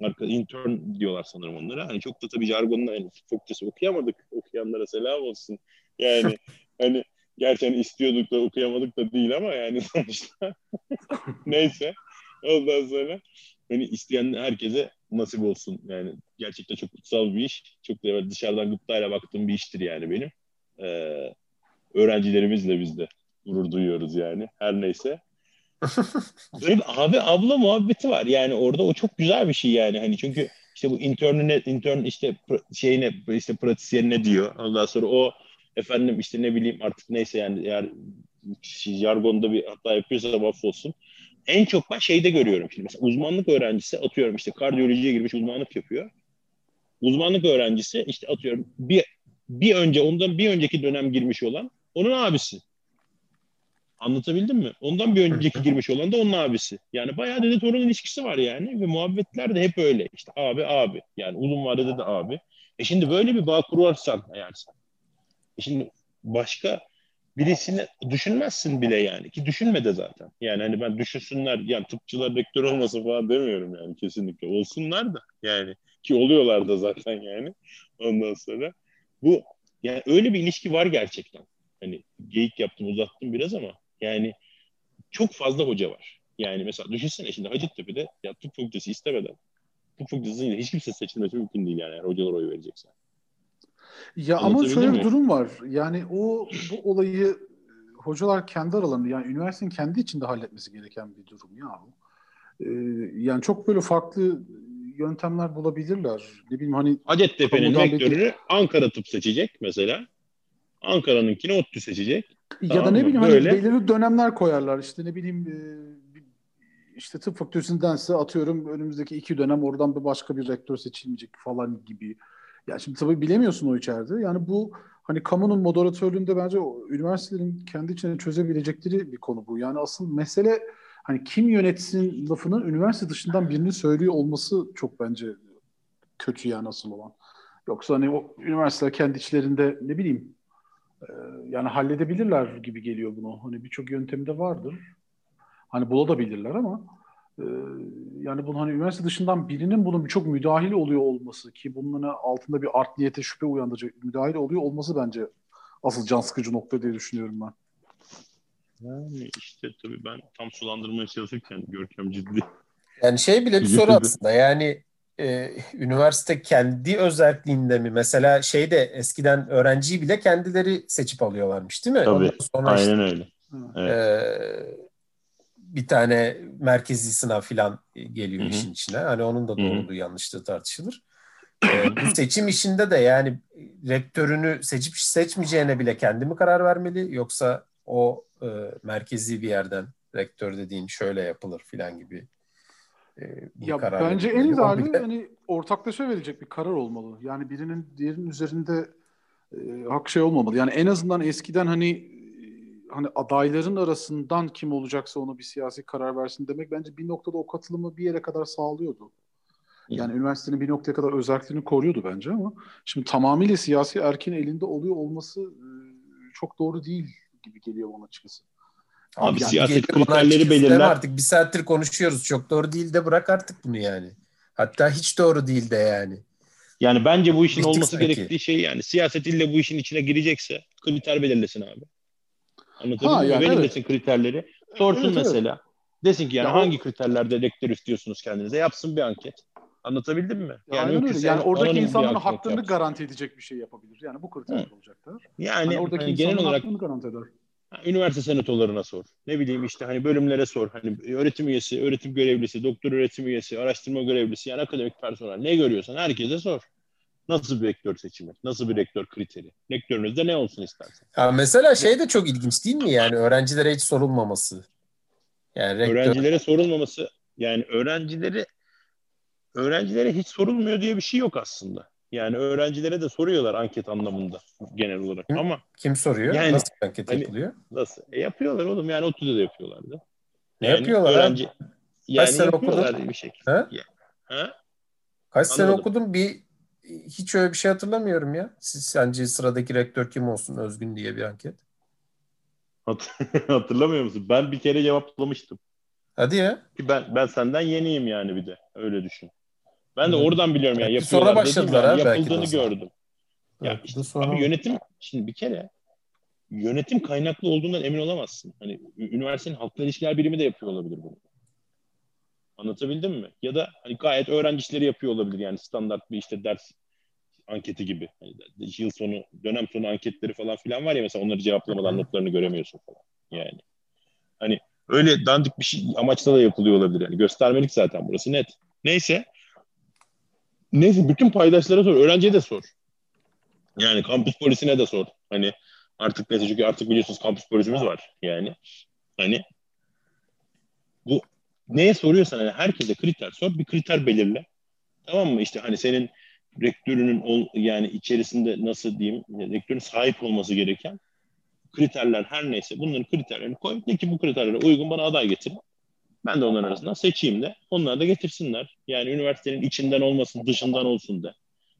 arka intern diyorlar sanırım onlara. Hani çok da tabii jargonla hani fakültesi okuyamadık. Okuyanlara selam olsun. Yani (laughs) hani gerçekten istiyorduk da okuyamadık da değil ama yani (laughs) sonuçta neyse. Ondan sonra hani isteyen herkese nasip olsun. Yani gerçekten çok kutsal bir iş. Çok da dışarıdan gıptayla baktığım bir iştir yani benim. Ee, öğrencilerimizle biz de gurur duyuyoruz yani. Her neyse. (laughs) Böyle abi abla muhabbeti var. Yani orada o çok güzel bir şey yani. Hani çünkü işte bu internüne intern işte şeyine işte pratisyenine diyor. Ondan sonra o efendim işte ne bileyim artık neyse yani eğer jargonda bir hata yapıyorsa da olsun. En çok ben şeyde görüyorum şimdi mesela uzmanlık öğrencisi atıyorum işte kardiyolojiye girmiş uzmanlık yapıyor. Uzmanlık öğrencisi işte atıyorum bir bir önce ondan bir önceki dönem girmiş olan onun abisi. Anlatabildim mi? Ondan bir önceki girmiş olan da onun abisi. Yani bayağı dede torun ilişkisi var yani ve muhabbetler de hep öyle. İşte abi abi yani uzun vadede de abi. E şimdi böyle bir bağ kurarsan eğer sen. E şimdi başka birisini düşünmezsin bile yani ki düşünme de zaten. Yani hani ben düşünsünler yani tıpçılar rektör olmasın falan demiyorum yani kesinlikle. Olsunlar da yani ki oluyorlar da zaten yani ondan sonra. Bu yani öyle bir ilişki var gerçekten. Hani geyik yaptım uzattım biraz ama yani çok fazla hoca var. Yani mesela düşünsene şimdi Hacettepe'de ya tıp fakültesi istemeden tıp fakültesiyle hiç kimse seçilmesi mümkün değil yani eğer hocalar oy verecekse. Ya ama şöyle bir durum var. Yani o bu olayı hocalar kendi aralarında yani üniversitenin kendi içinde halletmesi gereken bir durum ya. Ee, yani çok böyle farklı yöntemler bulabilirler. Ne bileyim hani Hacettepe'nin rektörünü Ankara tıp seçecek mesela. Ankara'nınkini ODTÜ seçecek. ya da Tamam ne mı? bileyim Böyle. hani belirli dönemler koyarlar. İşte ne bileyim e, işte tıp fakültesindense atıyorum önümüzdeki iki dönem oradan bir başka bir rektör seçilmeyecek falan gibi. Ya şimdi tabii bilemiyorsun o içeride. Yani bu hani kamunun moderatörlüğünde bence üniversitelerin kendi içine çözebilecekleri bir konu bu. Yani asıl mesele hani kim yönetsin lafının üniversite dışından birinin söylüyor olması çok bence kötü yani asıl olan. Yoksa hani o üniversiteler kendi içlerinde ne bileyim e, yani halledebilirler gibi geliyor bunu. Hani birçok yöntemi de vardır. Hani bulabilirler ama e, yani bunu hani üniversite dışından birinin bunun çok müdahil oluyor olması ki bunun hani altında bir art niyete şüphe uyandıracak müdahil oluyor olması bence asıl can sıkıcı nokta diye düşünüyorum ben. Yani işte tabii ben tam sulandırmaya çalışırken Görkem ciddi. Yani şey bile bir soru aslında. Yani e, üniversite kendi özelliğinde mi? Mesela şeyde eskiden öğrenciyi bile kendileri seçip alıyorlarmış değil mi? Tabii. Ondan sonra işte, Aynen öyle. Evet. e, bir tane merkezi sınav falan geliyor Hı hı. işin içine. Hani onun da doğruluğu yanlışlığı tartışılır. E, bu seçim işinde de yani rektörünü seçip seçmeyeceğine bile kendi mi karar vermeli yoksa o e, merkezi bir yerden rektör dediğin şöyle yapılır falan gibi e, Ya karar bence en ideali (laughs) hani ortaklaşa verecek bir karar olmalı. Yani birinin diğerinin üzerinde e, hak şey olmamalı. Yani en azından eskiden hani e, hani adayların arasından kim olacaksa onu bir siyasi karar versin demek bence bir noktada o katılımı bir yere kadar sağlıyordu. Yani üniversitenin bir noktaya kadar özelliklerini koruyordu bence ama şimdi tamamıyla siyasi erkin elinde oluyor olması e, çok doğru değil gibi geliyor bana açıkçası. Abi Yani siyaset kriterleri belirler. Artık bir saattir konuşuyoruz. Çok doğru değil de bırak artık bunu yani. Hatta hiç doğru değil de yani. Yani bence bu işin Bittik olması sanki. gerektiği şey yani siyaset ille bu işin içine girecekse kriter belirlesin abi. Anlatabildim Ha, mi? yani Belirlesin kriterleri. Sorsun Evet, evet. mesela. Desin ki yani Ya hangi kriterlerde rektör istiyorsunuz kendinize? Yapsın bir anket. Anlatabildim mi? Yani mümkünse Yani oradaki insanların haklarını yapsın. garanti edecek bir şey yapabilir. Yani bu kriterler Hı. olacak der. Yani Hani oradaki hani genel olarak garanti eder. Üniversite senatolarına sor. Ne bileyim işte hani bölümlere sor. Hani öğretim üyesi, öğretim görevlisi, doktor öğretim üyesi, araştırma görevlisi yani akademik personel ne görüyorsan herkese sor. Nasıl bir rektör seçimi? Nasıl bir rektör kriteri? Rektörünüzde ne olsun istersen. Ya mesela şey de çok ilginç değil mi yani öğrencilere hiç sorulmaması. Yani rektör... Öğrencilere sorulmaması yani öğrencileri öğrencilere hiç sorulmuyor diye bir şey yok aslında. Yani öğrencilere de soruyorlar anket anlamında genel olarak Kim, ama kim soruyor? Yani, nasıl anket hani, yapılıyor? Nasıl? E yapıyorlar oğlum yani ODTÜ'de de yapıyorlardı. Ne yani yapıyorlar? Öğrenci, Kaç yani sene yapıyorlar okudun? bir şekilde. Ha? Ha? Kaç sene Anladım. okudum bir hiç öyle bir şey hatırlamıyorum ya. Siz sence sıradaki rektör kim olsun Özgün diye bir anket. Hat- (laughs) Hatırlamıyor musun? Ben bir kere cevaplamıştım. Hadi ya. Ki ben ben senden yeniyim yani bir de. Öyle düşün. Ben de Evet. oradan biliyorum yani Belki sonra yapıyorlar dediğim başladılar yani ha belki yapıldığını zaman. gördüm. Ya Belki de işte sonra abi yönetim şimdi bir kere yönetim kaynaklı olduğundan emin olamazsın. Hani üniversitenin halkla ilişkiler birimi de yapıyor olabilir bunu. Anlatabildim mi? Ya da hani gayet öğrenci işleri yapıyor olabilir yani standart bir işte ders anketi gibi. Hani yıl sonu, dönem sonu anketleri falan filan var ya mesela onları cevaplamadan Hı hı. notlarını göremiyorsun falan. Yani hani öyle dandik bir şey amaçla da yapılıyor olabilir yani. Göstermelik zaten burası net. Neyse. Neyse bütün paydaşlara sor. Öğrenciye de sor. Yani kampüs polisine de sor. Hani artık neyse çünkü artık biliyorsunuz kampüs polisimiz var. Yani hani bu neye soruyorsan hani herkese kriter sor. Bir kriter belirle. Tamam mı? İşte hani senin rektörünün ol, yani içerisinde nasıl diyeyim rektörün sahip olması gereken kriterler her neyse bunların kriterlerini koy. De ki bu kriterlere uygun bana aday getirin. Ben de onların arasından seçeyim de onlar da getirsinler. Yani üniversitenin içinden olmasın, dışından olsun de.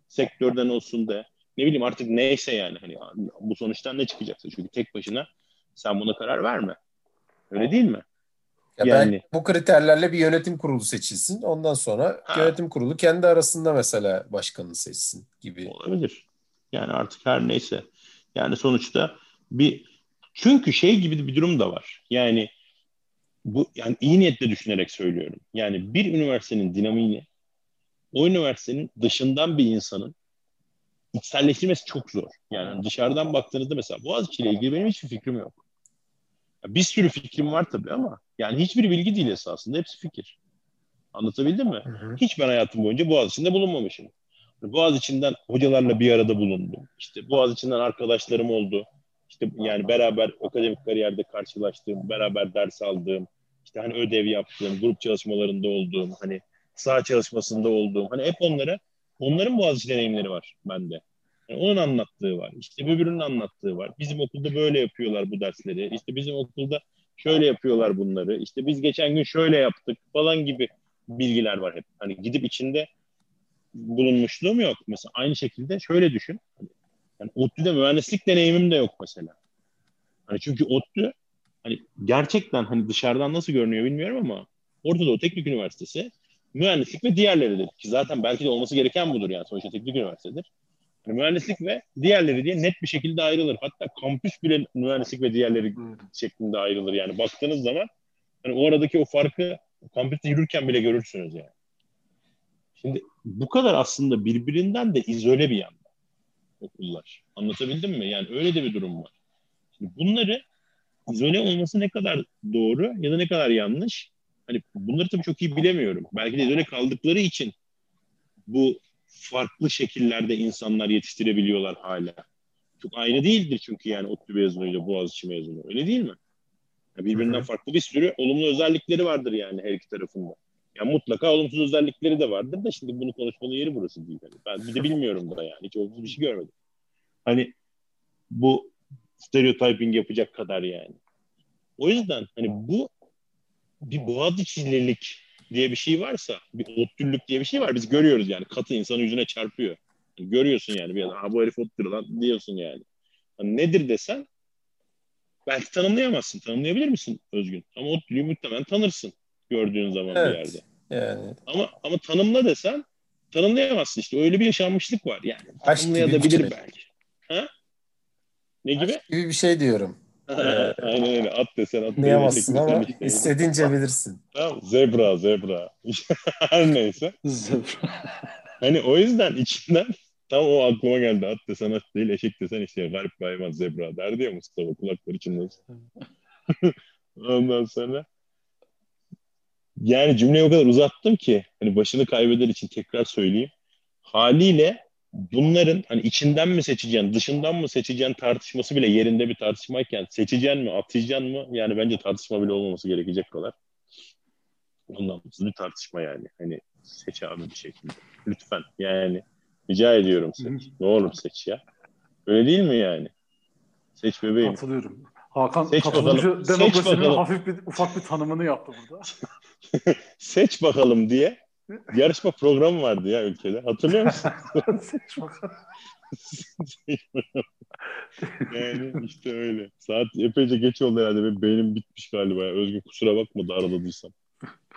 Sektörden olsun de. Ne bileyim artık neyse yani hani bu sonuçtan ne çıkacaksa. Çünkü tek başına sen buna karar verme. Öyle değil mi? Ya Yani- belki bu kriterlerle bir yönetim kurulu seçilsin. Ondan sonra Ha. yönetim kurulu kendi arasında mesela başkanını seçsin gibi. Olabilir. Yani artık her neyse. Yani sonuçta bir çünkü şey gibi bir durum da var. Yani bu yani iyi niyetle düşünerek söylüyorum. Yani bir üniversitenin dinamiğini o üniversitenin dışından bir insanın içselleştirmesi çok zor. Yani dışarıdan baktığınızda mesela Boğaziçi ile ilgili benim hiçbir fikrim yok. Bir sürü fikrim var tabii ama yani hiçbir bilgi değil esasında. Hepsi fikir. Anlatabildim mi? Hı hı. Hiç ben hayatım boyunca Boğaziçi'nde bulunmamışım. Boğaziçi'nden hocalarla bir arada bulundum. İşte Boğaziçi'nden arkadaşlarım oldu. İşte yani beraber akademik kariyerde karşılaştığım, beraber ders aldığım, işte hani ödev yaptığım, grup çalışmalarında olduğum, hani saha çalışmasında olduğum, hani hep onlara, onların Boğaziçi deneyimleri var bende. Yani onun anlattığı var. İşte öbürünün anlattığı var. Bizim okulda böyle yapıyorlar bu dersleri. İşte bizim okulda şöyle yapıyorlar bunları. İşte biz geçen gün şöyle yaptık falan gibi bilgiler var hep. Hani gidip içinde bulunmuşluğum yok. Mesela aynı şekilde şöyle düşün. Yani ODTÜ'de mühendislik deneyimim de yok mesela. Hani çünkü ODTÜ hani gerçekten hani dışarıdan nasıl görünüyor bilmiyorum ama Orta Doğu Teknik Üniversitesi mühendislik ve diğerleridir. Ki zaten belki de olması gereken budur yani sonuçta teknik üniversitedir. Yani mühendislik ve diğerleri diye net bir şekilde ayrılır. Hatta kampüs bile mühendislik ve diğerleri şeklinde ayrılır. Yani baktığınız zaman hani o aradaki o farkı kampüste yürürken bile görürsünüz yani. Şimdi bu kadar aslında birbirinden de izole bir yanda okullar. Anlatabildim mi? Yani öyle de bir durum var. Şimdi bunları izole olması ne kadar doğru ya da ne kadar yanlış? Hani bunları tabii çok iyi bilemiyorum. Belki de izole kaldıkları için bu farklı şekillerde insanlar yetiştirebiliyorlar hala. Çok aynı değildir çünkü yani ODTÜ mezunuyla Boğaziçi mezunu. Öyle değil mi? Ya birbirinden farklı bir sürü olumlu özellikleri vardır yani her iki tarafında. Ya mutlaka olumsuz özellikleri de vardır da şimdi bunu konuşmanın yeri burası değil. Yani ben bir de bilmiyorum da yani. Hiç olumsuz bir şey görmedim. Hani bu stereotyping yapacak kadar yani. O yüzden hani bu bir Boğaziçi'lilik diye bir şey varsa, bir ODTÜ'lük diye bir şey var. Biz görüyoruz yani. Katı insanın yüzüne çarpıyor. Yani görüyorsun yani bir adam, bu herif ODTÜ'lü lan diyorsun yani. Hani nedir desen belki tanımlayamazsın. Tanımlayabilir misin Özgün? Ama ODTÜ'lüyü muhtemelen tanırsın gördüğün zaman bir Evet. yerde. Yani Ama ama tanımla desen tanımlayamazsın işte. Öyle bir yaşanmışlık var yani. Bir Tanımlayabilir şey. belki. Ha? Ne gibi? aşk gibi bir şey diyorum. (laughs) Aynen öyle. At desen at. Anlayamazsın diyecek ama işte. istediğince bilirsin. Tamam. Zebra, zebra. (laughs) Her neyse. Zebra. Hani o yüzden içinden tam o aklıma geldi. At desen at değil, eşek desen işte garip bir hayvan zebra derdi ya Mustafa kulakları çınlasın. (laughs) Ondan sonra yani cümleyi o kadar uzattım ki hani başını kaybeder için tekrar söyleyeyim. Haliyle bunların hani içinden mi seçeceksin, dışından mı seçeceksin tartışması bile yerinde bir tartışmayken seçeceksin mi, atacaksın mı? Yani bence tartışma bile olmaması gerekecek kadar. Ondan bir tartışma yani. Hani seç abi bir şekilde. Lütfen yani rica ediyorum seç. Ne olur seç ya. Öyle değil mi yani? Seç bebeğim. Katılıyorum. Hakan Seç katılımcı bakalım. Seç demokrasinin bakalım. hafif bir ufak bir tanımını yaptı burada. (laughs) Seç bakalım diye yarışma programı vardı ya ülkede. Hatırlıyor musun? (laughs) (laughs) Yani işte öyle. Saat epeyce geç oldu herhalde. Benim beynim bitmiş galiba. ya. Özgür kusura bakma da araladıysam.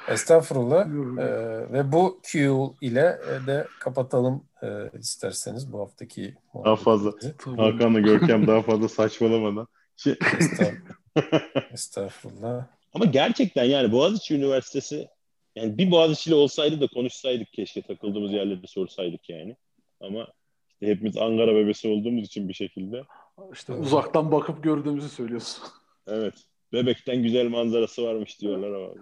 Estağfurullah. Ee, ve bu Q ile de kapatalım e, isterseniz bu haftaki Daha fazla. Tamam. Hakan'la Görkem daha fazla saçmalamadan. Şey, Estağfurullah. (laughs) Estağfurullah. ama gerçekten yani Boğaziçi Üniversitesi yani bir Boğaziçi'li olsaydı da konuşsaydık keşke takıldığımız yerleri sorsaydık yani. Ama işte hepimiz Ankara bebesi olduğumuz için bir şekilde. İşte uzaktan bakıp gördüğümüzü söylüyorsun. Evet. Bebekten güzel manzarası varmış diyorlar ama.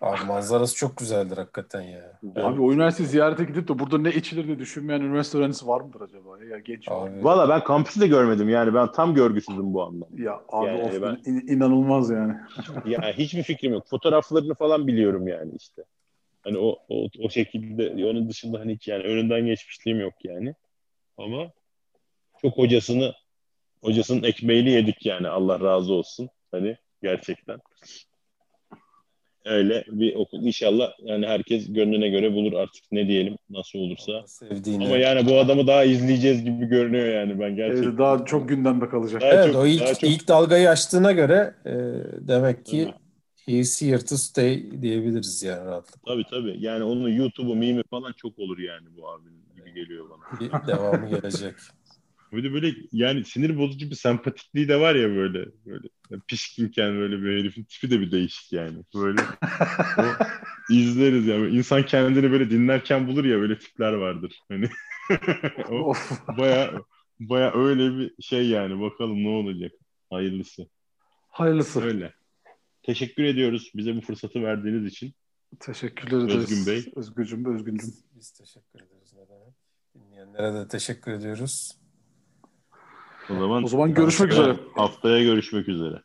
Abi manzarası çok güzeldir hakikaten ya. Abi o üniversiteyi ziyarete gidip de burada ne içilir diye düşünmeyen üniversite öğrencisi var mıdır acaba? Ya genç. Abi, Valla ben kampüsü de görmedim yani ben tam görgüsüzüm bu anlamda. Ya abi Yani of, ben- in- inanılmaz yani. (laughs) Ya hiçbir fikrim yok. Fotoğraflarını falan biliyorum yani işte. Hani o o, o şekilde onun dışında hani hiç yani önünden geçmişliğim yok yani. Ama çok hocasını hocasının ekmeğini yedik yani Allah razı olsun. Hani gerçekten. Öyle bir okul inşallah yani herkes gönlüne göre bulur artık ne diyelim nasıl olursa. sevdiğini. Ama yani bu adamı daha izleyeceğiz gibi görünüyor yani ben gerçekten. Evet, daha çok gündemde kalacak. Daha Evet çok- o ilk, daha çok- ilk dalgayı açtığına göre e, demek ki Tabii. he's here to stay diyebiliriz yani rahatlıkla. Tabii tabii. Yani onun YouTube'u, mimi falan çok olur yani bu abinin gibi geliyor bana. Bir devamı gelecek. (laughs) Bir de böyle yani sinir bozucu bir sempatikliği de var ya böyle. Böyle pişkinken böyle bir herifin tipi de bir değişik yani. Böyle o (laughs) izleriz yani. İnsan kendini böyle dinlerken bulur ya böyle tipler vardır. Hani (laughs) o Of. baya baya öyle bir şey yani. Bakalım ne olacak. Hayırlısı. Hayırlısı. Öyle. Teşekkür ediyoruz bize bu fırsatı verdiğiniz için. Teşekkürler ederiz. Özgün Bey. Özgücüm, Özgüncüm. Biz, biz teşekkür ederiz. Ne demek. Dinleyenlere de teşekkür ediyoruz. O zaman O zaman görüşmek üzere. Haftaya görüşmek üzere.